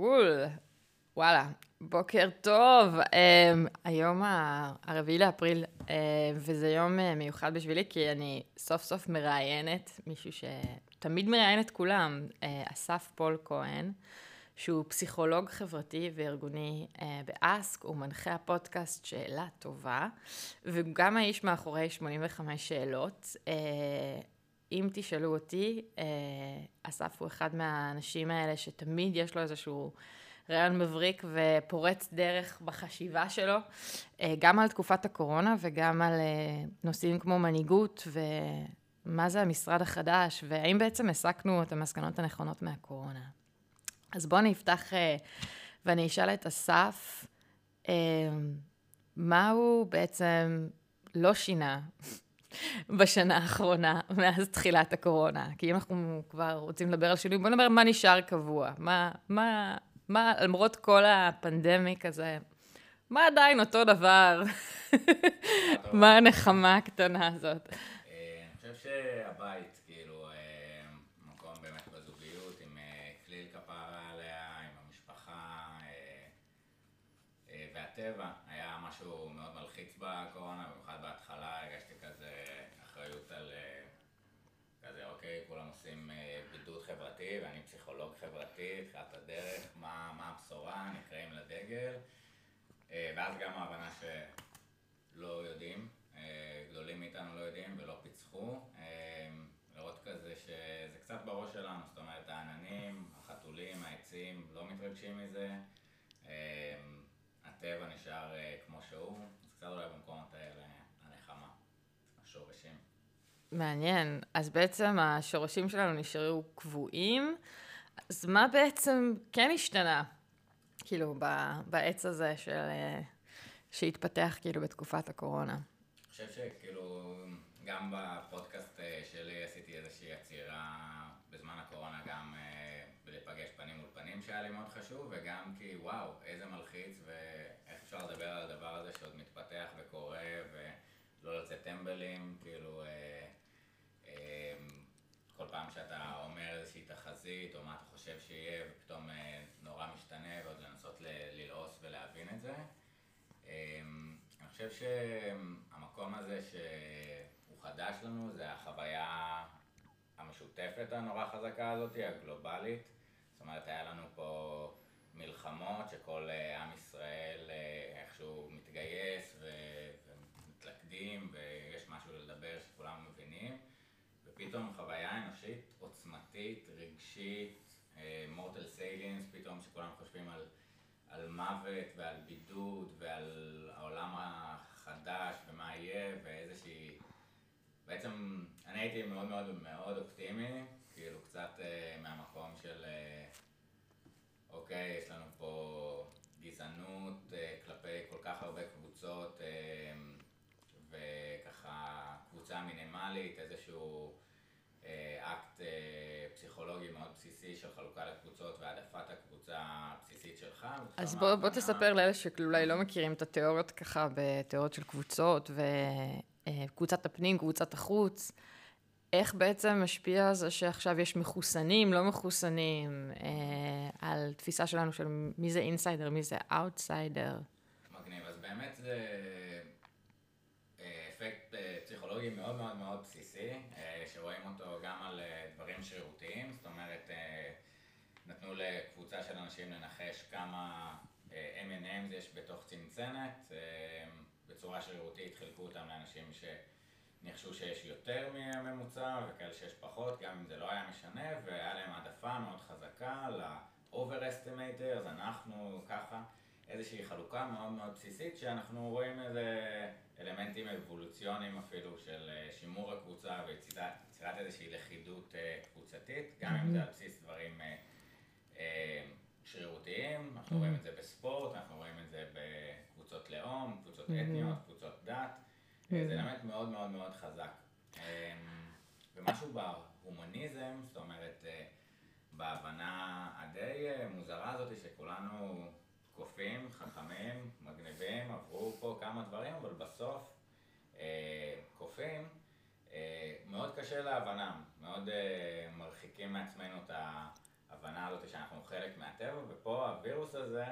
Cool. וואלה, בוקר טוב. אמ, היום הרביעי לאפריל, אה, וזה יום אה, מיוחד בשבילי, כי אני סוף סוף מראיינת מישהו שתמיד מראיין את כולם, אה, אסף פול כהן, שהוא פסיכולוג חברתי וארגוני אה, ב Ask, הוא מנחה הפודקאסט שאלה טובה, וגם האיש מאחורי 85 שאלות. אם תשאלו אותי, אה, אסף הוא אחד מהאנשים האלה שתמיד יש לו איזשהו רעיון מבריק ופורץ דרך בחשיבה שלו, אה, גם על תקופת הקורונה וגם על אה, נושאים כמו מנהיגות ומה זה המשרד החדש, והאם בעצם הסקנו את המסקנות הנכונות מהקורונה. אז בואו נפתח ואני אשאל את אסף, מה הוא בעצם לא שינה בשנה האחרונה, מאז תחילת הקורונה. כי אם אנחנו כבר רוצים לדבר על שינוי, בוא נדבר מה נשאר קבוע. מה, מה, מה, למרות כל הפנדמיק הזה, מה עדיין אותו דבר? מה הנחמה הקטנה הזאת? אה, אני חושב שהבית, כאילו, אה, מקום באמת בזוגיות, עם אה, כליל כפרה עליה, עם המשפחה והטבע, היה משהו מאוד מלחיץ בקורונה, במיוחד בהתחלה הרגשתי כזה אחריות על כזה, אוקיי, כולם עושים בידוד חברתי ואני פסיכולוג חברתי, תחילת הדרך, מה, מה הבשורה, נקראים לדגל, ואז גם ההבנה שלא יודעים, גדולים מאיתנו לא יודעים ולא פיצחו, לראות כזה שזה קצת בראש שלנו, זאת אומרת העננים, החתולים, העצים, לא מתרגשים מזה. הטבע נשאר כמו שהוא, אז קצת אולי במקומות האלה. מעניין. אז בעצם השורשים שלנו נשארו קבועים, אז מה בעצם כן השתנה, כאילו, בעץ הזה של... שהתפתח כאילו בתקופת הקורונה? אני חושב שכאילו, גם בפודקאסט שלי עשיתי איזושהי עצירה בזמן הקורונה, גם בלהיפגש פנים מול פנים שהיה לי מאוד חשוב, וגם כי וואו, איזה מלחיץ ואיך אפשר לדבר על הדבר הזה שעוד מתפתח וקורה ולא לצאת טמבלים, כאילו אה, אה, פעם שאתה אומר איזושהי תחזית או מה אתה חושב שיהיה ופתאום אה, נורא משתנה ועוד לנסות ללעוס ולהבין את זה. אה, אני חושב שהמקום הזה שהוא חדש לנו זה החוויה המשותפת הנורא חזקה הזאת, הגלובלית. זאת אומרת, היה לנו פה מלחמות שכל עם ישראל איכשהו מתגייס ומתלכדים משהו לדבר שכולם מבינים ופתאום חוויה אנושית עוצמתית, רגשית, מורטל סיילינס, פתאום שכולם חושבים על, על מוות ועל בידוד ועל העולם החדש ומה יהיה ואיזושהי... בעצם אני הייתי מאוד מאוד מאוד אופטימי, כאילו קצת uh, מהמקום של uh, אוקיי, יש לנו פה גזענות uh, כלפי כל כך הרבה קבוצות uh, וככה קבוצה מינימלית, איזשהו פסיכולוגי מאוד בסיסי של חלוקה לקבוצות והעדפת הקבוצה הבסיסית שלך. אז בוא, בוא תספר לאלה שאולי לא מכירים את התיאוריות ככה בתיאוריות של קבוצות וקבוצת הפנים, קבוצת החוץ. איך בעצם משפיע זה שעכשיו יש מחוסנים, לא מחוסנים, אה, על תפיסה שלנו של מי זה insider, מי זה אאוטסיידר? מגניב, אז באמת זה אה, אפקט אה, פסיכולוגי מאוד מאוד מאוד בסיסי, אה, שרואים אותו גם על אה, דברים שרירותיים, אה, נתנו לקבוצה של אנשים לנחש כמה אה, M&M's יש בתוך צנצנת, אה, בצורה שרירותית חילקו אותם לאנשים ש... ניחשו שיש יותר מהממוצע וכאלה שיש פחות, גם אם זה לא היה משנה, והיה להם העדפה מאוד חזקה ל overestimators, אנחנו ככה, איזושהי חלוקה מאוד מאוד בסיסית, שאנחנו רואים איזה אלמנטים אבולוציוניים אפילו של שימור הקבוצה ויצירת איזושהי לכידות קבוצתית, גם אם זה על בסיס דברים שרירותיים, אנחנו רואים את זה בספורט, אנחנו רואים את זה בקבוצות לאום, קבוצות אתניות, קבוצות דת. זה אלמנט מאוד מאוד מאוד חזק. ומשהו בהומניזם, זאת אומרת, בהבנה הדי מוזרה הזאת שכולנו קופים, חכמים, מגניבים, עברו פה כמה דברים, אבל בסוף קופים, מאוד קשה להבנה, מאוד מרחיקים מעצמנו את ההבנה הזאת שאנחנו חלק מהטבע, ופה הווירוס הזה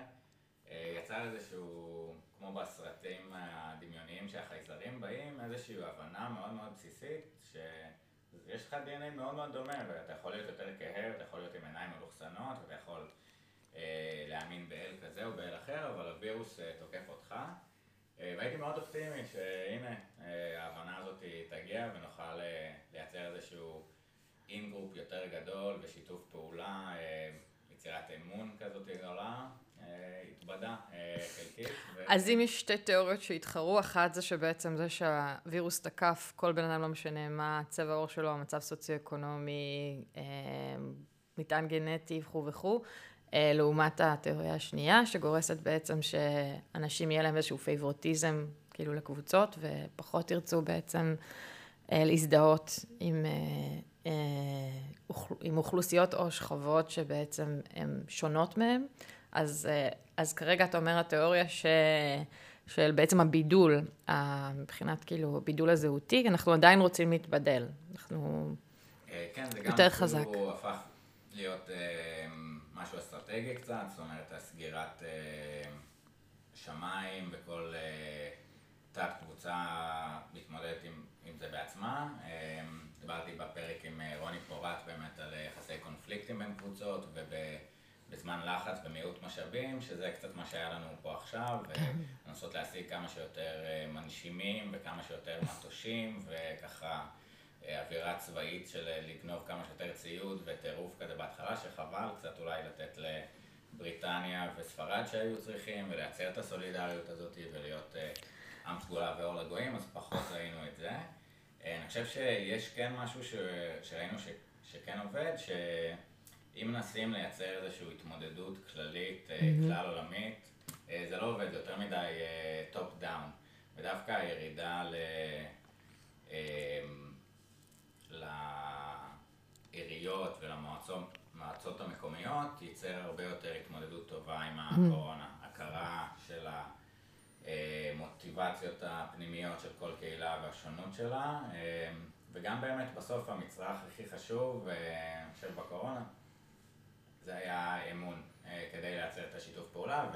יצר איזשהו, כמו בסרטים הדמיוניים שהחייזרים באים, איזושהי הבנה מאוד מאוד בסיסית, שיש לך DNA מאוד מאוד דומה, ואתה יכול להיות יותר כהה, אתה יכול להיות עם עיניים מלוכסנות, ואתה יכול אה, להאמין באל כזה או באל אחר, אבל הווירוס אה, תוקף אותך. אה, והייתי מאוד אופטימי שהנה, אה, ההבנה הזאת תגיע ונוכל אה, לייצר איזשהו in-group יותר גדול ושיתוף פעולה, אה, יצירת אמון כזאת גדולה. התבדה חלקית. אז אם יש שתי תיאוריות שהתחרו, אחת זה שבעצם זה שהווירוס תקף כל בן אדם, לא משנה מה צבע העור שלו, המצב סוציו-אקונומי, מטען גנטי וכו' וכו', לעומת התיאוריה השנייה, שגורסת בעצם שאנשים יהיה להם איזשהו פייבורטיזם, כאילו לקבוצות, ופחות ירצו בעצם להזדהות עם, עם אוכלוסיות או שכבות שבעצם הן שונות מהן. אז, אה, אז כרגע אתה אומר התיאוריה ש... של בעצם הבידול, מבחינת כאילו הבידול הזהותי, אנחנו עדיין רוצים להתבדל. אנחנו אה, כן, זה גם יותר חזק. הוא הפך להיות אה, משהו אסטרטגי קצת, זאת אומרת, הסגירת אה, שמיים וכל אה, תת קבוצה מתמודדת עם, עם זה בעצמה. אה, דיברתי בפרק עם אה, רוני פורט באמת על יחסי קונפליקטים בין קבוצות, וב... בזמן לחץ ומיעוט משאבים, שזה קצת מה שהיה לנו פה עכשיו, ולנסות להשיג כמה שיותר אה, מנשימים וכמה שיותר מטושים, וככה אה, אווירה צבאית של אה, לגנוב כמה שיותר ציוד וטירוף כזה בהתחלה, שחבל קצת אולי לתת לבריטניה וספרד שהיו צריכים, ולייצר את הסולידריות הזאת ולהיות עם סגולה ואור לגויים, אז פחות ראינו את זה. אני חושב שיש כן משהו ש... שראינו ש... שכן עובד, ש... אם מנסים לייצר איזושהי התמודדות כללית, mm-hmm. כלל עולמית, אה, זה לא עובד, זה יותר מדי Top down. ודווקא הירידה ל... לעיריות ולמועצות המקומיות ייצר הרבה יותר התמודדות טובה עם הקורונה. הכרה של המוטיבציות הפנימיות של כל קהילה והשונות שלה, וגם באמת בסוף המצרך הכי חשוב, אני חושב בקורונה, זה היה אמון אה, כדי לייצר את השיתוף פעולה,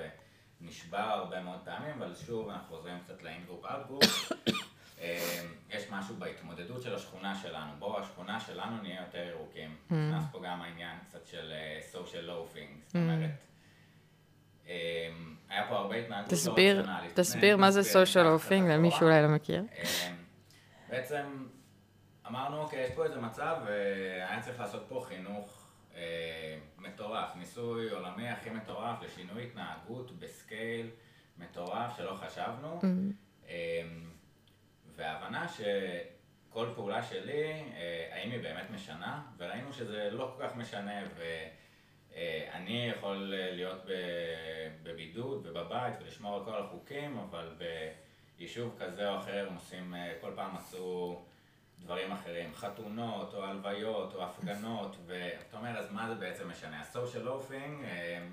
ונשבר הרבה מאוד פעמים, אבל שוב, אנחנו חוזרים קצת ל in-group out-group. אה, יש משהו בהתמודדות של השכונה שלנו, בואו השכונה שלנו נהיה יותר ירוקים. אממ. נכנס פה גם העניין קצת של social loafing, זאת אממ. אומרת, היה פה הרבה התנהגות לא תסביר, תסביר מה זה social loafing למי שאולי לא מכיר. בעצם אמרנו, אוקיי, יש פה איזה מצב, והיה צריך לעשות פה חינוך אה, מטורף, ניסוי עולמי הכי מטורף לשינוי התנהגות בסקייל מטורף שלא חשבנו, mm-hmm. אה, וההבנה שכל פעולה שלי, אה, האם היא באמת משנה, וראינו שזה לא כל כך משנה, ואני יכול להיות בבידוד ובבית ולשמור על כל החוקים, אבל ביישוב כזה או אחר הם עושים, כל פעם עשו דברים אחרים, חתונות או הלוויות או הפגנות, ואתה אומר, אז מה זה בעצם משנה? ה-social loafing אה,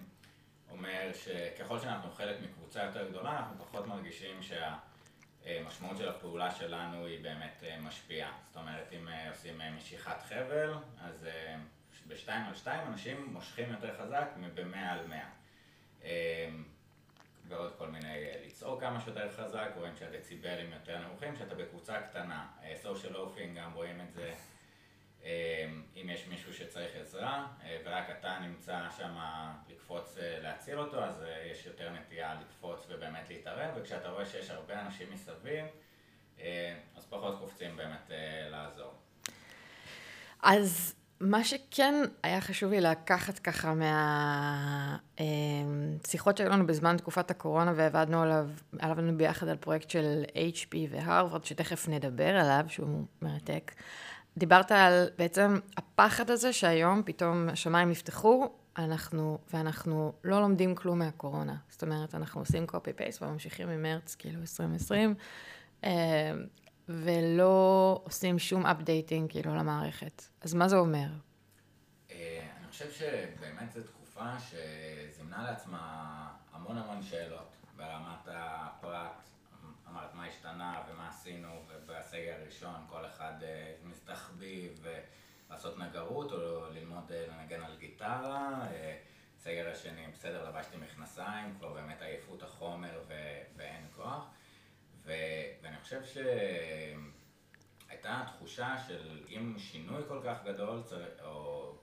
אומר שככל שאנחנו חלק מקבוצה יותר גדולה, אנחנו פחות מרגישים שהמשמעות של הפעולה שלנו היא באמת אה, משפיעה. זאת אומרת, אם אה, עושים משיכת חבל, אז בשתיים על שתיים אנשים מושכים יותר חזק מבמאה על מאה. ועוד כל מיני, אה, לצעוק כמה שיותר חזק, רואים שהדציבלים יותר נמוכים, שאתה בקבוצה קטנה. Social אה, loafing גם רואים את זה אה, אם יש מישהו שצריך עזרה, ורק אתה נמצא שם לקפוץ להציל אותו, אז יש יותר נטייה לקפוץ ובאמת להתערב, וכשאתה רואה שיש הרבה אנשים מסביב, אז פחות קופצים באמת לעזור. אז מה שכן היה חשוב לי לקחת ככה מהשיחות שהיו לנו בזמן תקופת הקורונה ועבדנו עליו, עבדנו ביחד על פרויקט של HP והרווארד, שתכף נדבר עליו, שהוא מרתק. דיברת על בעצם הפחד הזה שהיום פתאום השמיים נפתחו, אנחנו, ואנחנו לא לומדים כלום מהקורונה. זאת אומרת, אנחנו עושים copy-paste וממשיכים ממרץ, כאילו 2020, ולא עושים שום אפדייטינג כאילו למערכת. אז מה זה אומר? אה, אני חושב שבאמת זו תקופה שזימנה לעצמה המון המון שאלות ברמת הפרט. אמרת מה השתנה ומה עשינו, ובסגר הראשון כל אחד אה, מסתחביב ולעשות נגרות או ללמוד אה, לנגן על גיטרה. סגר השני, בסדר, לבשתי מכנסיים, כבר באמת עייפות החומר ו- ואין כוח. ו- ואני חושב שהייתה תחושה של אם שינוי כל כך גדול, או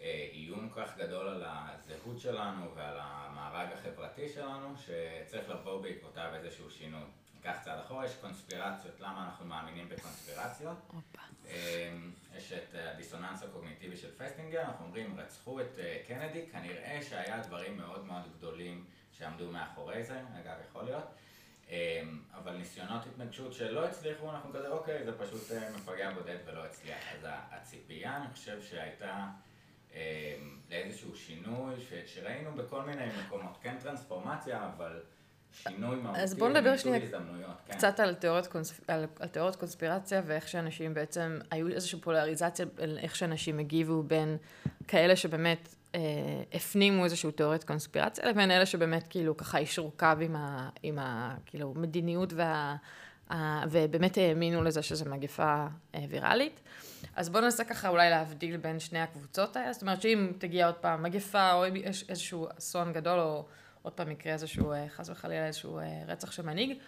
אה, איום כל כך גדול על הזהות שלנו ועל המארג החברתי שלנו, שצריך לבוא בעקבותיו איזשהו שינוי. ניקח צעד אחורה, יש קונספירציות, למה אנחנו מאמינים בקונספירציות. אמ, יש את הדיסוננס הקוגניטיבי של פסטינגר, אנחנו אומרים, רצחו את אה, קנדי, כנראה שהיה דברים מאוד מאוד גדולים שעמדו מאחורי זה, אגב, יכול להיות. אמ, אבל ניסיונות התנגשות שלא הצליחו, אנחנו כזה, אוקיי, זה פשוט אה, מפגע בודד ולא הצליח. אז הציפייה, אני חושב שהייתה אמ, לאיזשהו שינוי, שראינו בכל מיני מקומות, כן טרנספורמציה, אבל... שינוי מהותי, אז בואו נדבר שנייה כן. קצת על תיאוריות, קונספ... על, על תיאוריות קונספירציה ואיך שאנשים בעצם, היו איזושהי פולריזציה איך שאנשים הגיבו בין כאלה שבאמת אה, הפנימו איזושהי תיאוריית קונספירציה לבין אלה שבאמת כאילו ככה יישרו קו עם, ה, עם ה, כאילו, מדיניות וה, ה, ובאמת האמינו לזה שזו מגפה אה, ויראלית. אז בואו ננסה ככה אולי להבדיל בין שני הקבוצות האלה, זאת אומרת שאם תגיע עוד פעם מגפה או איזשהו אסון גדול או... עוד פעם יקרה איזשהו, אה, חס וחלילה, איזשהו אה, רצח של מנהיג.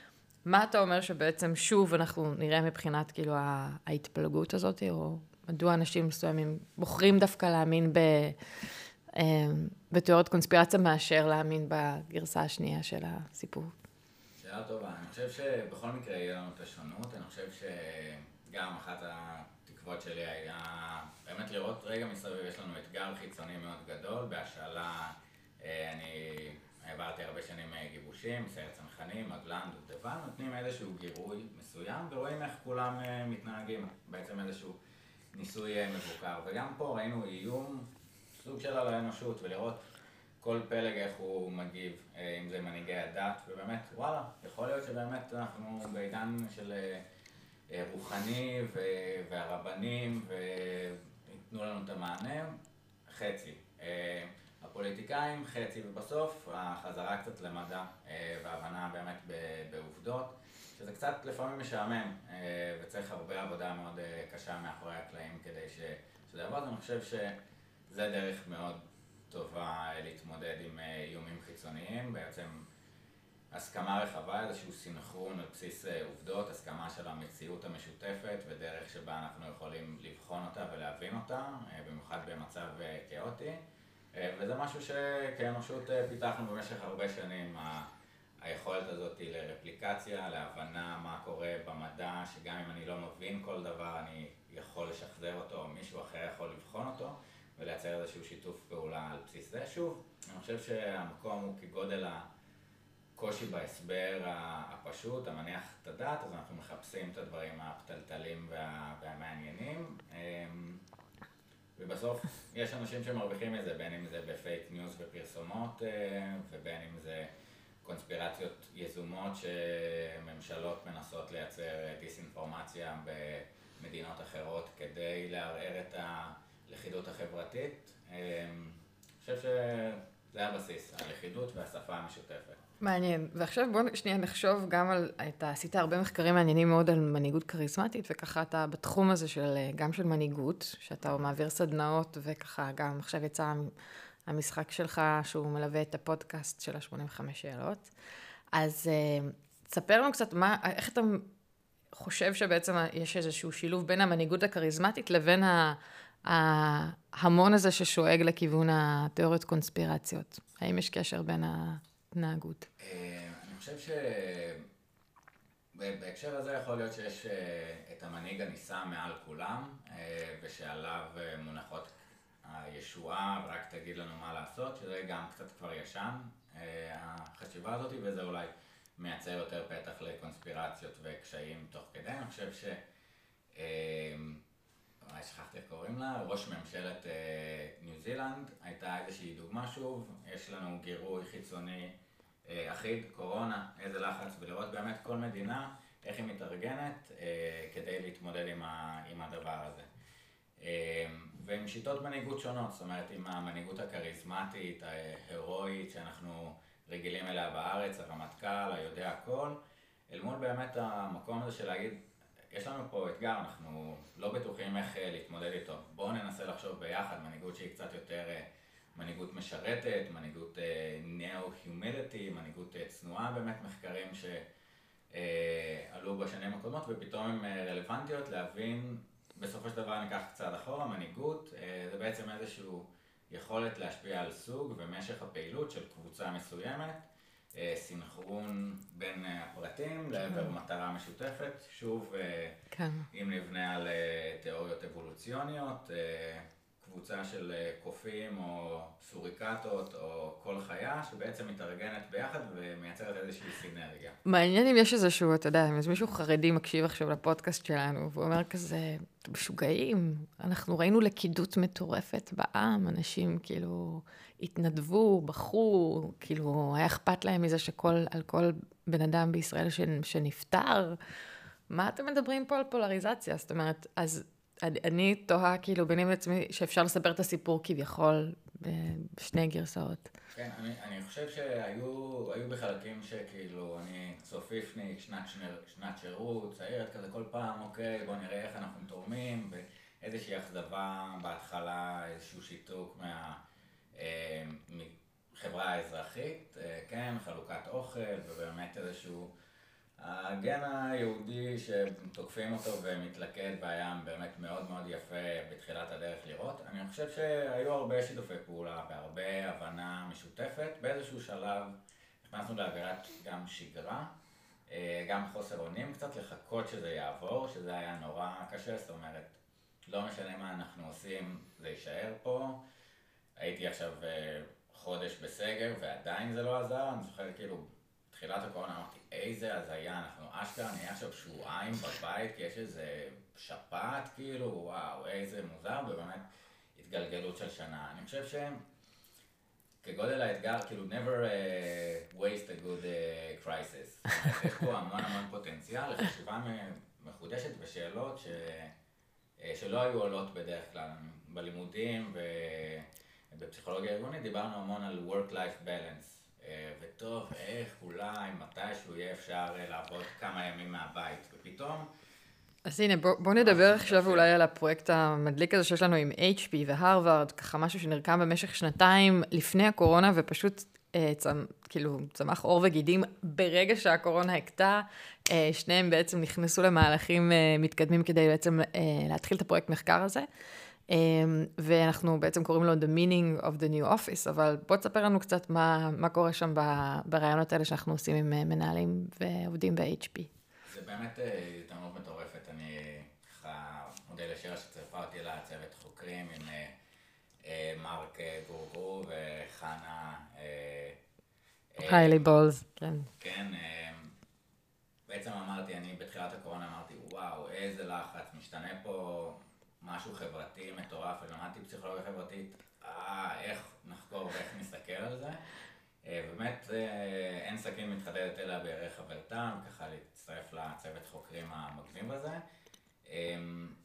מה אתה אומר שבעצם שוב אנחנו נראה מבחינת כאילו ההתפלגות הזאת, או מדוע אנשים מסוימים בוחרים דווקא להאמין ב, בתיאוריות קונספירציה מאשר להאמין בגרסה השנייה של הסיפור? שאלה טובה. אני חושב שבכל מקרה יהיה לנו את השונות. אני חושב שגם אחת התקוות שלי היה באמת לראות רגע מסביב, יש לנו אתגר חיצוני מאוד גדול, בהשאלה, אני העברתי הרבה שנים אה, גיבושים, סיירת צנחנים, מגלן, דובדבן, נותנים איזשהו גירוי מסוים ורואים איך כולם אה, מתנהגים, בעצם איזשהו ניסוי אה, מבוקר. וגם פה ראינו איום, סוג של על האנושות, ולראות כל פלג איך הוא מגיב, אם זה מנהיגי הדת, ובאמת, וואלה, יכול להיות שבאמת אנחנו בעידן של רוחני והרבנים, וייתנו לנו את המענה, חצי. הפוליטיקאים חצי, ובסוף החזרה קצת למדע אה, והבנה באמת בעובדות, שזה קצת לפעמים משעמם, אה, וצריך הרבה עבודה מאוד אה, קשה מאחורי הקלעים כדי שזה יעבוד, אני חושב שזה דרך מאוד טובה להתמודד עם איומים חיצוניים, בעצם הסכמה רחבה, איזשהו סינכרון על בסיס עובדות, הסכמה של המציאות המשותפת ודרך שבה אנחנו יכולים לבחון אותה ולהבין אותה, במיוחד במצב כאוטי. אה, וזה משהו שכאנושות אה, פיתחנו במשך הרבה שנים, היכולת הזאת לרפליקציה, להבנה מה קורה במדע, שגם אם אני לא מבין כל דבר, אני יכול לשחזר אותו, או מישהו אחר יכול לבחון אותו, ולייצר איזשהו שיתוף פעולה על בסיס זה. שוב, אני חושב שהמקום הוא כגודל הקושי בהסבר הפשוט, המניח את הדעת, אז אנחנו מחפשים את הדברים הפתלתלים וה, והמעניינים. אמ, ובסוף יש אנשים שמרוויחים מזה, בין אם זה בפייק ניוז ופרסומות, אה, ובין אם זה קונספירציות יזומות שממשלות מנסות לייצר דיסאינפורמציה במדינות אחרות כדי לערער את הלכידות החברתית. אה, אני חושב שזה הבסיס, הלכידות והשפה המשותפת. מעניין. ועכשיו בואו שנייה נחשוב גם על, אתה עשית הרבה מחקרים מעניינים מאוד על מנהיגות כריזמטית, וככה אתה בתחום הזה של, גם של מנהיגות, שאתה מעביר סדנאות, וככה גם עכשיו יצא המשחק שלך, שהוא מלווה את הפודקאסט של ה-85 שאלות. אז אה, תספר לנו קצת מה, איך אתה חושב שבעצם יש איזשהו שילוב בין המנהיגות הכריזמטית לבין ההמון הזה ששואג לכיוון התיאוריות קונספירציות. האם יש קשר בין ה... התנהגות? אה, אני חושב שבהקשר הזה יכול להיות שיש אה, את המנהיג הנישא מעל כולם, אה, ושעליו מונחות הישועה, ורק תגיד לנו מה לעשות, שזה גם קצת כבר ישן, החשיבה הזאת, וזה אולי מייצר יותר פתח לקונספירציות וקשיים תוך כדי. אני חושב ש... אולי שכחתי איך קוראים לה, ראש ממשלת אה, ניו זילנד, הייתה איזושהי דוגמה שוב, יש לנו גירוי חיצוני אה, אחיד, קורונה, איזה לחץ, ולראות באמת כל מדינה, איך היא מתארגנת אה, כדי להתמודד עם, ה, עם הדבר הזה. אה, ועם שיטות מנהיגות שונות, זאת אומרת עם המנהיגות הכריזמטית, ההירואית, שאנחנו רגילים אליה בארץ, הרמטכ"ל, היודע הכל, אל מול באמת המקום הזה של להגיד, יש לנו פה אתגר, אנחנו לא בטוחים איך להתמודד איתו. בואו ננסה לחשוב ביחד, מנהיגות שהיא קצת יותר מנהיגות משרתת, מנהיגות נאו-הומיליטי, מנהיגות צנועה באמת, מחקרים שעלו בשנים הקודמות ופתאום הן רלוונטיות להבין, בסופו של דבר ניקח קצת אחורה, מנהיגות זה בעצם איזשהו יכולת להשפיע על סוג ומשך הפעילות של קבוצה מסוימת. סינכרון בין הפרטים לעבר מטרה משותפת, שוב, כן. אם נבנה על תיאוריות אבולוציוניות, קבוצה של קופים או סוריקטות או כל חיה שבעצם מתארגנת ביחד ומייצרת איזושהי סינרגיה. מעניין אם יש איזשהו, אתה יודע, אם יש מישהו חרדי מקשיב עכשיו לפודקאסט שלנו ואומר כזה, אתם משוגעים, אנחנו ראינו לכידות מטורפת בעם, אנשים כאילו התנדבו, בחרו, כאילו היה אכפת להם מזה שכל, כל בן אדם בישראל שנפטר. מה אתם מדברים פה על פולריזציה? זאת אומרת, אז אני תוהה כאילו ביני לעצמי שאפשר לספר את הסיפור כביכול בשני גרסאות. כן, אני, אני חושב שהיו בחלקים שכאילו, אני צופיפניק, שנת, שנת שירות, צעירת כזה כל פעם, אוקיי, בוא נראה איך אנחנו תורמים, ואיזושהי אכזבה בהתחלה, איזשהו שיתוק מהחברה אה, האזרחית, אה, כן, חלוקת אוכל, ובאמת איזשהו... הגן היהודי שתוקפים אותו ומתלכד בים באמת מאוד מאוד יפה בתחילת הדרך לראות. אני חושב שהיו הרבה שיתופי פעולה והרבה הבנה משותפת. באיזשהו שלב נכנסנו לאווירת גם שגרה, אה, גם חוסר אונים קצת, לחכות שזה יעבור, שזה היה נורא קשה, זאת אומרת, לא משנה מה אנחנו עושים, זה יישאר פה. הייתי עכשיו אה, חודש בסגר ועדיין זה לא עזר, אני זוכר כאילו... בתחילת הקורונה אמרתי, איזה הזיה, אנחנו אשכרה נהיה עכשיו שבועיים בבית, כי יש איזה שפעת, כאילו, וואו, איזה מוזר, ובאמת התגלגלות של שנה. אני חושב שהם, כגודל האתגר, כאילו, never uh, waste a good uh, crisis. יש פה המון המון פוטנציאל לחשיבה מחודשת ושאלות ש... שלא היו עולות בדרך כלל בלימודים ובפסיכולוגיה ארגונית, דיברנו המון על work-life balance. אה, וטוב, איך אולי מתישהו יהיה אפשר אה, לעבוד כמה ימים מהבית, ופתאום... אז הנה, בואו בוא נדבר עכשיו אולי על הפרויקט המדליק הזה שיש לנו עם HP והרווארד, ככה משהו שנרקם במשך שנתיים לפני הקורונה, ופשוט אה, צמ, כאילו צמח עור וגידים ברגע שהקורונה הכתה. שניהם בעצם נכנסו למהלכים מתקדמים כדי בעצם להתחיל את הפרויקט מחקר הזה. אמ, ואנחנו בעצם קוראים לו The Meaning of the New Office, אבל בוא תספר לנו קצת מה, מה קורה שם ברעיונות האלה שאנחנו עושים עם אה, מנהלים ועובדים ב-HP. זה באמת אה, הזדמנות מטורפת, אני ככה מודה לשירה שצרפה אותי לצוות חוקרים עם אה, מרק גורגו וחנה... היילי בולס, כן. כן, בעצם אמרתי, אני בתחילת הקורונה אמרתי, וואו, איזה לחץ, משתנה פה משהו חברתי מטורף, ולמדתי פסיכולוגיה חברתית, אה, איך נחקור ואיך נסתכל על זה. אה, באמת אה, אין סכין מתחדדת אלא בערך חברתם, ככה להצטרף לצוות חוקרים המגניב הזה. אה,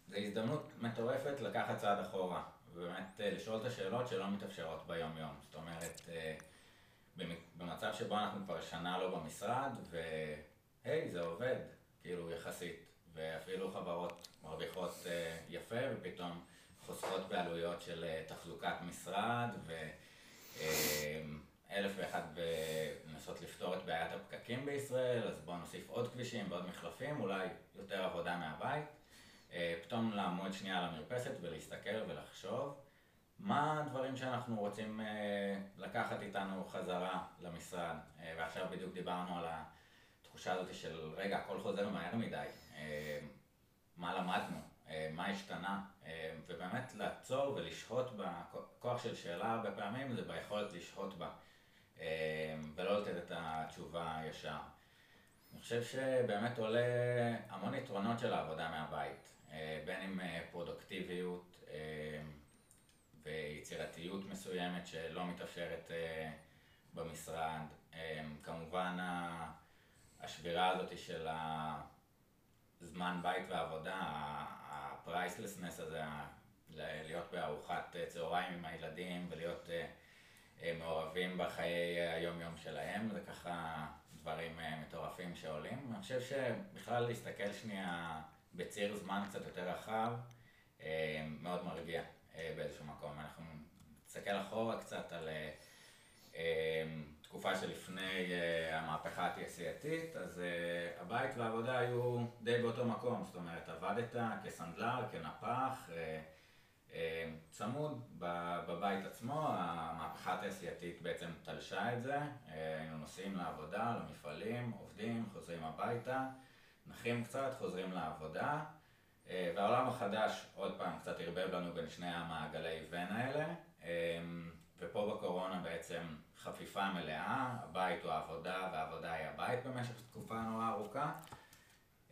זו הזדמנות מטורפת לקחת צעד אחורה, ובאמת לשאול את השאלות שלא מתאפשרות ביום יום. זאת אומרת, במצב שבו אנחנו כבר שנה לא במשרד, והי, זה עובד, כאילו יחסית. ואפילו חברות מרוויחות אה, יפה ופתאום חוסכות בעלויות של אה, תחזוקת משרד ואלף אה, ואחד לנסות לפתור את בעיית הפקקים בישראל, אז בואו נוסיף עוד כבישים ועוד מחלפים, אולי יותר עבודה מהבית. פתאום לעמוד שנייה על המרפסת ולהסתכל ולחשוב מה הדברים שאנחנו רוצים לקחת איתנו חזרה למשרד. ועכשיו בדיוק דיברנו על התחושה הזאת של רגע, הכל חוזר מהר מדי. אה, מה למדנו, אה, מה השתנה, אה, ובאמת לעצור ולשהות בכוח של שאלה הרבה פעמים זה ביכולת לשהות בה, ולא לתת את התשובה ישר. אני חושב שבאמת עולה המון יתרונות של העבודה מהבית, בין אם פרודוקטיביות ויצירתיות מסוימת שלא מתאפשרת במשרד, כמובן השבירה הזאת של ה... זמן בית ועבודה, הפרייסלסנס הזה, להיות בארוחת אה, צהריים עם הילדים ולהיות אה, אה, מעורבים בחיי היום-יום שלהם, זה ככה דברים מטורפים שעולים. אני חושב שבכלל להסתכל שנייה בציר זמן קצת יותר רחב, מאוד מרגיע באיזשהו מקום. אנחנו נסתכל אחורה קצת על תקופה שלפני המהפכה התעשייתית, אז הבית והעבודה היו די באותו מקום, זאת אומרת, עבדת כסנדלר, כנפח, צמוד בבית עצמו, המהפכה התעשייתית בעצם תלשה את זה, היינו נוסעים לעבודה, למפעלים, עובדים, חוזרים הביתה, נחים קצת, חוזרים לעבודה, והעולם החדש עוד פעם קצת ערבב לנו בין שני המעגלי ון האלה, ופה בקורונה בעצם חפיפה מלאה, הבית הוא העבודה והעבודה היא הבית במשך תקופה נורא ארוכה.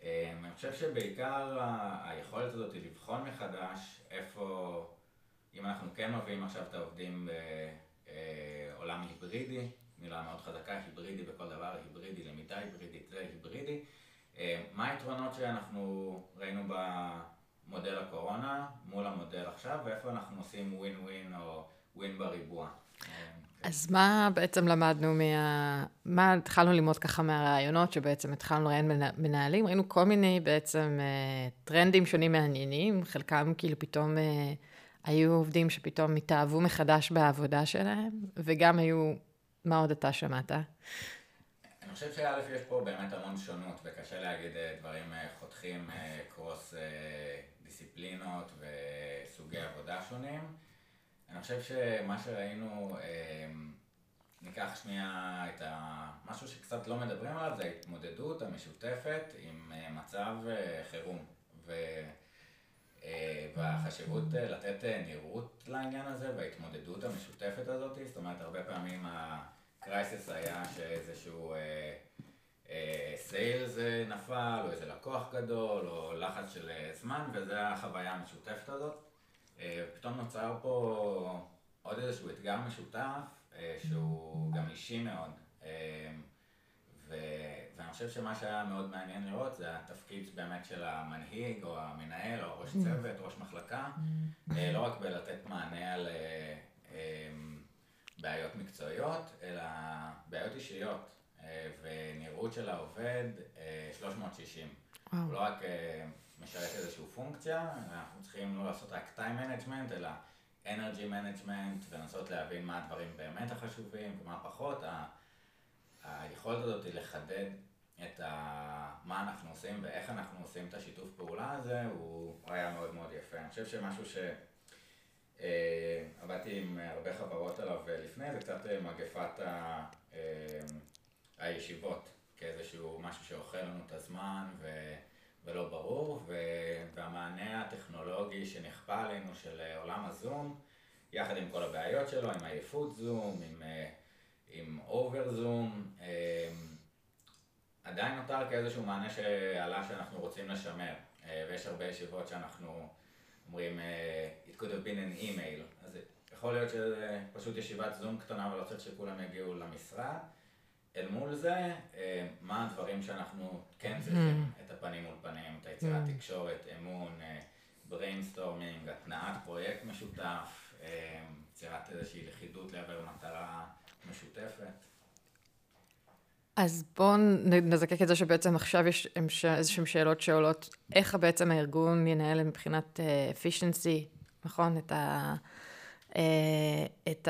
אני חושב שבעיקר היכולת הזאת היא לבחון מחדש איפה, אם אנחנו כן מביאים עכשיו את העובדים בעולם היברידי, מילה מאוד חזקה, היברידי בכל דבר, היברידי, למידה היברידית, זה היברידי, מה היתרונות שאנחנו ראינו במודל הקורונה מול המודל עכשיו, ואיפה אנחנו עושים ווין ווין או ווין בריבוע. אז מה בעצם למדנו מה... מה התחלנו ללמוד ככה מהרעיונות, שבעצם התחלנו לראיין מנהלים, ראינו כל מיני בעצם טרנדים שונים מעניינים, חלקם כאילו פתאום היו עובדים שפתאום התאהבו מחדש בעבודה שלהם, וגם היו, מה עוד אתה שמעת? אני חושב שא' יש פה באמת המון שונות, וקשה להגיד דברים חותכים קרוס דיסציפלינות וסוגי עבודה שונים. אני חושב שמה שראינו, ניקח שנייה את משהו שקצת לא מדברים עליו, זה ההתמודדות המשותפת עם מצב חירום. והחשיבות לתת נראות לעניין הזה, וההתמודדות המשותפת הזאת, זאת אומרת, הרבה פעמים הקרייסיס היה שאיזשהו סיילס נפל, או איזה לקוח גדול, או לחץ של זמן, וזו החוויה המשותפת הזאת. פתאום נוצר פה עוד איזשהו אתגר משותף, שהוא גם אישי מאוד. ואני חושב שמה שהיה מאוד מעניין לראות, זה התפקיד באמת של המנהיג, או המנהל, או ראש צוות, ראש מחלקה, לא רק בלתת מענה על בעיות מקצועיות, אלא בעיות אישיות, ונראות של העובד 360. הוא לא רק משרת איזושהי פונקציה, אנחנו צריכים לא לעשות רק time management, אלא energy management, ולנסות להבין מה הדברים באמת החשובים ומה פחות. היכולת הזאת היא לחדד את מה אנחנו עושים ואיך אנחנו עושים את השיתוף פעולה הזה, הוא היה מאוד מאוד יפה. אני חושב שמשהו שעבדתי עם הרבה חברות עליו לפני, זה קצת מגפת הישיבות, כאיזשהו משהו שאוכל לנו את הזמן ולא ברור, והמענה הטכנולוגי שנכפה עלינו של עולם הזום, יחד עם כל הבעיות שלו, עם עייפות זום, עם אובר זום, עדיין נותר כאיזשהו מענה שעלה שאנחנו רוצים לשמר, ויש הרבה ישיבות שאנחנו אומרים, it could have been an email, אז יכול להיות שזה פשוט ישיבת זום קטנה ולא צריך שכולם יגיעו למשרד. אל מול זה, מה הדברים שאנחנו כן צריכים, את הפנים מול פנים, את היצירת תקשורת, אמון, brainstorming, התנעת פרויקט משותף, יצירת איזושהי לכידות לעבר מטרה משותפת. אז בואו נזקק את זה שבעצם עכשיו יש איזשהן שאלות שעולות, איך בעצם הארגון ינהל מבחינת efficiency, נכון? את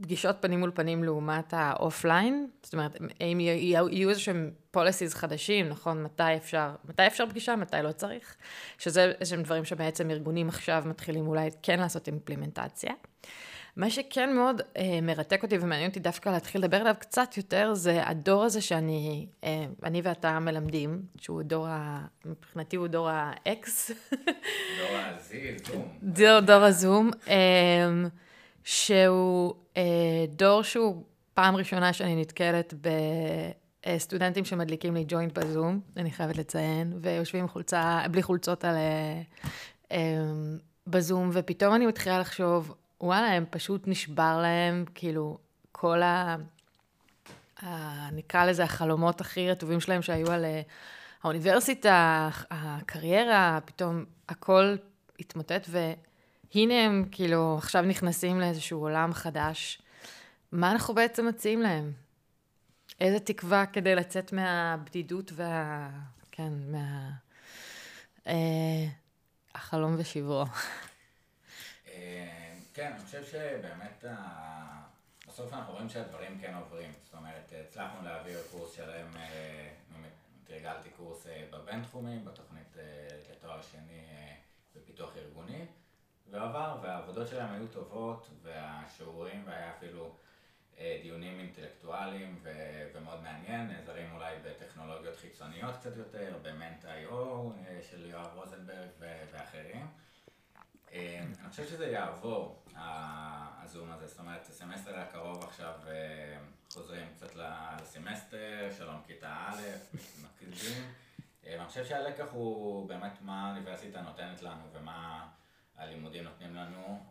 הפגישות פנים מול פנים לעומת האופליין, זאת אומרת, האם יהיו איזשהם policies חדשים, נכון? מתי אפשר, מתי אפשר פגישה, מתי לא צריך, שזה איזשהם דברים שבעצם ארגונים עכשיו מתחילים אולי כן לעשות אימפלימנטציה. מה שכן מאוד אה, מרתק אותי ומעניין אותי דווקא להתחיל לדבר עליו קצת יותר, זה הדור הזה שאני אה, אני ואתה מלמדים, שהוא דור ה... מבחינתי הוא דור ה-X. דור ה-Z, זום. דור, דור הזום, אה, שהוא אה, דור שהוא פעם ראשונה שאני נתקלת בסטודנטים שמדליקים לי ג'וינט בזום, אני חייבת לציין, ויושבים חולצה, בלי חולצות על... אה, אה, בזום, ופתאום אני מתחילה לחשוב, וואלה, הם פשוט נשבר להם, כאילו, כל ה... ה... נקרא לזה החלומות הכי רטובים שלהם שהיו על האוניברסיטה, הקריירה, פתאום הכל התמוטט, והנה הם כאילו עכשיו נכנסים לאיזשהו עולם חדש. מה אנחנו בעצם מציעים להם? איזה תקווה כדי לצאת מהבדידות וה... כן, מה... אה, החלום ושברו. כן, אני חושב שבאמת בסוף אנחנו רואים שהדברים כן עוברים. זאת אומרת, הצלחנו להעביר קורס שלם, תרגלתי קורס בבינתחומי, בתוכנית לתואר שני בפיתוח ארגוני, ועבר, והעבודות שלהם היו טובות, והשיעורים, והיה אפילו דיונים אינטלקטואליים ומאוד מעניין, נעזרים אולי בטכנולוגיות חיצוניות קצת יותר, במנט.io של יואב רוזנברג ואחרים. אני חושב שזה יעבור, הזום הזה, זאת אומרת, הסמסטר הקרוב עכשיו חוזרים קצת לסמסטר, שלום כיתה א', מקלידים. אני חושב שהלקח הוא באמת מה האוניברסיטה נותנת לנו ומה הלימודים נותנים לנו,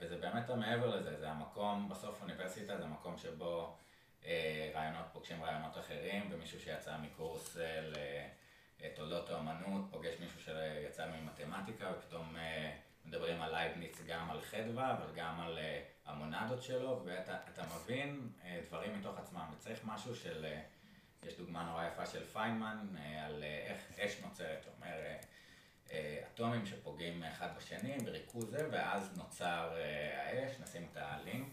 וזה באמת המעבר לזה, זה המקום, בסוף אוניברסיטה זה מקום שבו רעיונות פוגשים רעיונות אחרים, ומישהו שיצא מקורס לתולדות האמנות, פוגש מישהו שיצא ממתמטיקה, ופתאום מדברים על לייבניץ גם על חדו"א, אבל גם על המונדות שלו, ואתה מבין דברים מתוך עצמם, וצריך משהו של, יש דוגמה נורא יפה של פיינמן, על איך אש נוצרת, אומר, אטומים שפוגעים אחד בשני בריכוז זה, ואז נוצר האש, נשים את הלינק,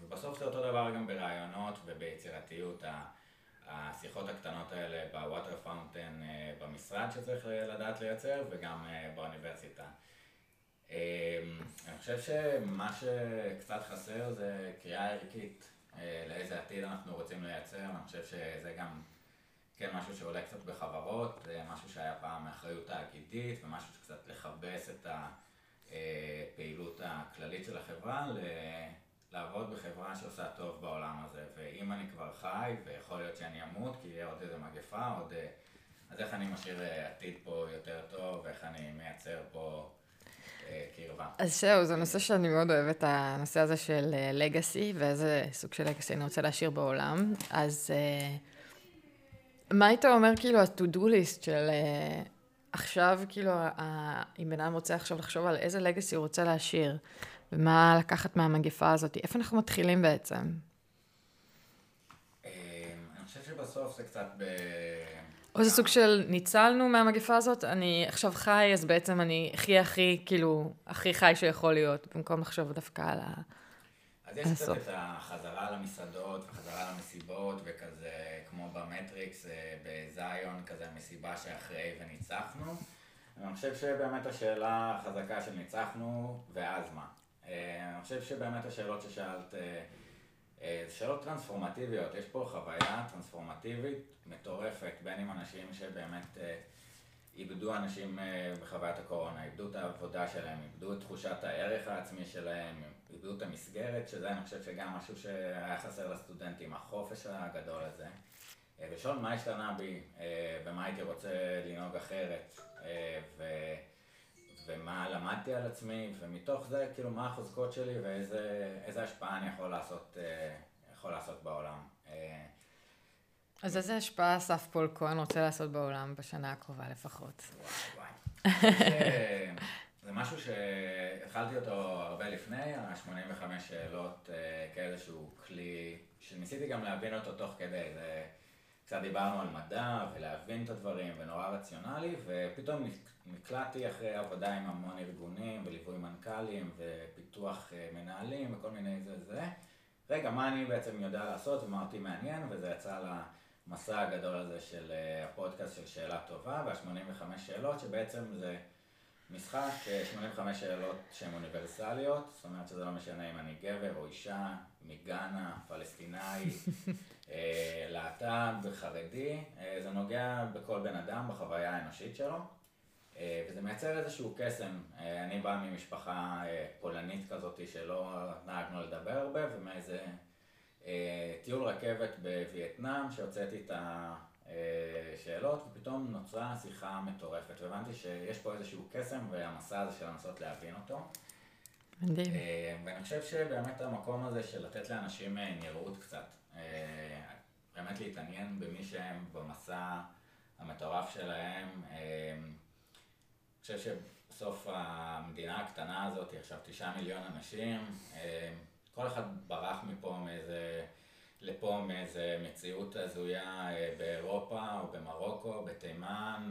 ובסוף זה אותו דבר גם ברעיונות וביצירתיות, השיחות הקטנות האלה ב water fountain במשרד שצריך לדעת לייצר, וגם באוניברסיטה. אני חושב שמה שקצת חסר זה קריאה ערכית לאיזה עתיד אנחנו רוצים לייצר, אני חושב שזה גם כן משהו שעולה קצת בחברות, משהו שהיה פעם מאחריות תאגידית, ומשהו שקצת לכבס את הפעילות הכללית של החברה, לעבוד בחברה שעושה טוב בעולם הזה, ואם אני כבר חי, ויכול להיות שאני אמות, כי יהיה עוד איזה מגפה, עוד... אז איך אני משאיר עתיד פה יותר טוב, ואיך אני מייצר פה קרבה. אז זהו, זה נושא שאני מאוד אוהבת, הנושא הזה של לגאסי, ואיזה סוג של לגאסי אני רוצה להשאיר בעולם. אז מה היית אומר, כאילו, ה-to-do list של עכשיו, כאילו, אם בן אדם רוצה עכשיו לחשוב על איזה לגאסי הוא רוצה להשאיר, ומה לקחת מהמגפה הזאת, איפה אנחנו מתחילים בעצם? אני חושב שבסוף זה קצת ב... או זה סוג של ניצלנו מהמגפה הזאת, אני עכשיו חי, אז בעצם אני הכי הכי, כאילו, הכי חי שיכול להיות, במקום לחשוב דווקא על הסוף. אז יש קצת את החזרה למסעדות, וחזרה למסיבות, וכזה, כמו במטריקס, בזיון, כזה מסיבה שאחרי וניצחנו. אני חושב שבאמת השאלה החזקה של ניצחנו, ואז מה? אני חושב שבאמת השאלות ששאלת, שאלות טרנספורמטיביות, יש פה חוויה טרנספורמטיבית מטורפת, בין אם אנשים שבאמת איבדו אנשים בחוויית הקורונה, איבדו את העבודה שלהם, איבדו את תחושת הערך העצמי שלהם, איבדו את המסגרת, שזה אני חושב שגם משהו שהיה חסר לסטודנטים, החופש הגדול הזה. ושאול, מה השתנה בי, ומה הייתי רוצה לנהוג אחרת, ומה למדתי על עצמי, ומתוך זה, כאילו, מה החוזקות שלי, ואיזה השפעה אני יכול לעשות, יכול לעשות בעולם. אז איזה השפעה אסף פול כהן רוצה לעשות בעולם בשנה הקרובה לפחות? וואי וואי. זה משהו שהתחלתי אותו הרבה לפני, ה-85 שאלות כאיזשהו כלי, שניסיתי גם להבין אותו תוך כדי. קצת דיברנו על מדע, ולהבין את הדברים, ונורא רציונלי, ופתאום נקלעתי אחרי עבודה עם המון ארגונים, וליווי מנכ"לים, ופיתוח מנהלים, וכל מיני זה זה. רגע, מה אני בעצם יודע לעשות, ומה אותי מעניין, וזה יצא למסע הגדול הזה של הפודקאסט של שאלה טובה, וה-85 שאלות, שבעצם זה משחק, 85 שאלות שהן אוניברסליות, זאת אומרת שזה לא משנה אם אני גבר או אישה, מגאנה, פלסטינאי, להט"ב, חרדי, זה נוגע בכל בן אדם בחוויה האנושית שלו, וזה מייצר איזשהו קסם. אני בא ממשפחה פולנית כזאת שלא נהגנו לדבר הרבה, ומאיזה טיול רכבת בווייטנאם, שהוצאתי את השאלות, ופתאום נוצרה שיחה מטורפת, והבנתי שיש פה איזשהו קסם, והמסע הזה של לנסות להבין אותו. מדהים. ואני חושב שבאמת המקום הזה של לתת לאנשים נראות קצת, באמת להתעניין במי שהם במסע המטורף שלהם. אני חושב שבסוף המדינה הקטנה הזאת, עכשיו תשעה מיליון אנשים, כל אחד ברח מפה מאיזה, לפה מאיזה מציאות הזויה באירופה או במרוקו, בתימן,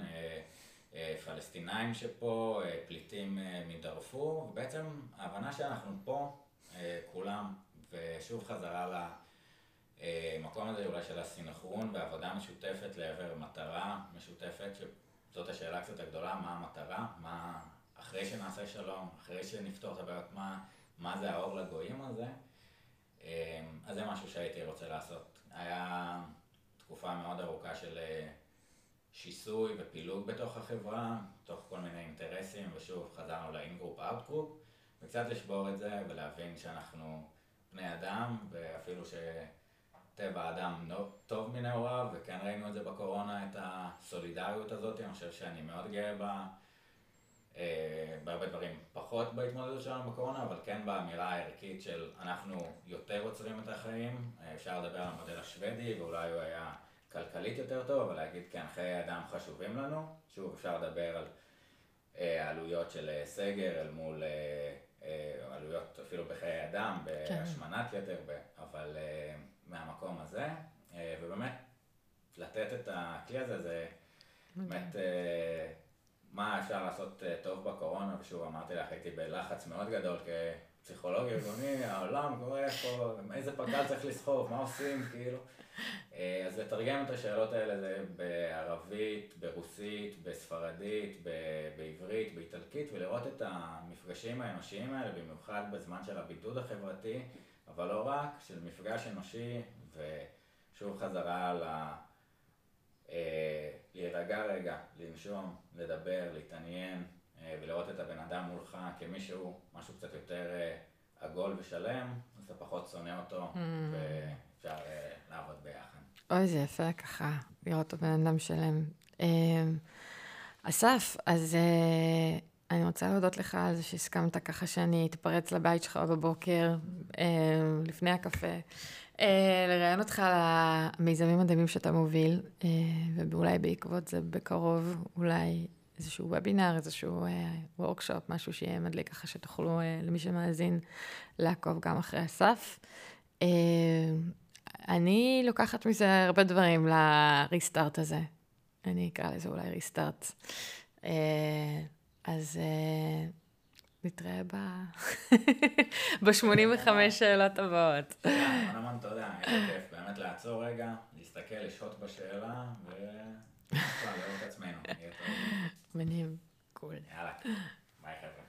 פלסטינאים שפה, פליטים מדארפור, ובעצם ההבנה שאנחנו פה אה, כולם, ושוב חזרה למקום הזה אולי של הסינכרון בעבודה משותפת לעבר מטרה משותפת, שזאת השאלה קצת הגדולה, מה המטרה, מה אחרי שנעשה שלום, אחרי שנפתור את הבעיות, מה, מה זה האור לגויים הזה. אז זה משהו שהייתי רוצה לעשות. היה תקופה מאוד ארוכה של שיסוי ופילוג בתוך החברה, תוך כל מיני אינטרסים, ושוב חזרנו ל-in-group, out-group, וקצת לשבור את זה ולהבין שאנחנו בני אדם, ואפילו שטבע האדם לא טוב מנעוריו, וכן ראינו את זה בקורונה, את הסולידריות הזאת, אני חושב שאני מאוד גאה בה. אה, בהרבה דברים פחות בהתמודדות שלנו בקורונה, אבל כן באמירה הערכית של אנחנו יותר עוצרים את החיים. אה, אפשר לדבר על המודל השוודי, ואולי הוא היה כלכלית יותר טוב, אבל להגיד כן, חיי אדם חשובים לנו. שוב, אפשר לדבר על אה, עלויות של אה, סגר אל מול אה, אה, עלויות אפילו בחיי אדם, כן. בהשמנת. יתר, אבל מהמקום הזה, אה, ובאמת, לתת את הכלי הזה, זה באמת... אה, מה אפשר לעשות אה, טוב בקורונה, ושוב אמרתי לך, הייתי בלחץ מאוד גדול כפסיכולוג ארגוני, העולם קורה פה, איזה פק"ל צריך לסחוב, מה עושים, כאילו. אז לתרגם את השאלות האלה זה בערבית, ברוסית, בספרדית, בעברית, באיטלקית, ולראות את המפגשים האנושיים האלה, במיוחד בזמן של הבידוד החברתי, אבל לא רק, של מפגש אנושי, ושוב חזרה ה... אה, להירגע רגע, לנשום, לדבר, להתעניין, אה, ולראות את הבן אדם מולך כמישהו, משהו קצת יותר עגול ושלם, אז אתה פחות שונא אותו, mm. ואפשר לעבוד ביחד. אוי, זה יפה ככה, לראות את הבן אדם שלם. אמ, אסף, אז אה, אני רוצה להודות לך על זה שהסכמת ככה שאני אתפרץ לבית שלך בבוקר, אמ, לפני הקפה, אה, לראיין אותך על המיזמים מדהימים שאתה מוביל, אה, ואולי בעקבות זה בקרוב, אולי איזשהו וובינר, איזשהו וורקשופ, משהו שיהיה מדליק ככה שתוכלו, למי שמאזין, לעקוב גם אחרי אסף. אני לוקחת מזה הרבה דברים לריסטארט הזה. אני אקרא לזה אולי ריסטארט. אז אה, נתראה ב... ב-85 שאלות הבאות. המון המון תודה, איזה כיף. באמת לעצור רגע, להסתכל, לשהות בשאלה, ולראות את עצמנו. מניב, קול. יאללה, ביי חבר'ה.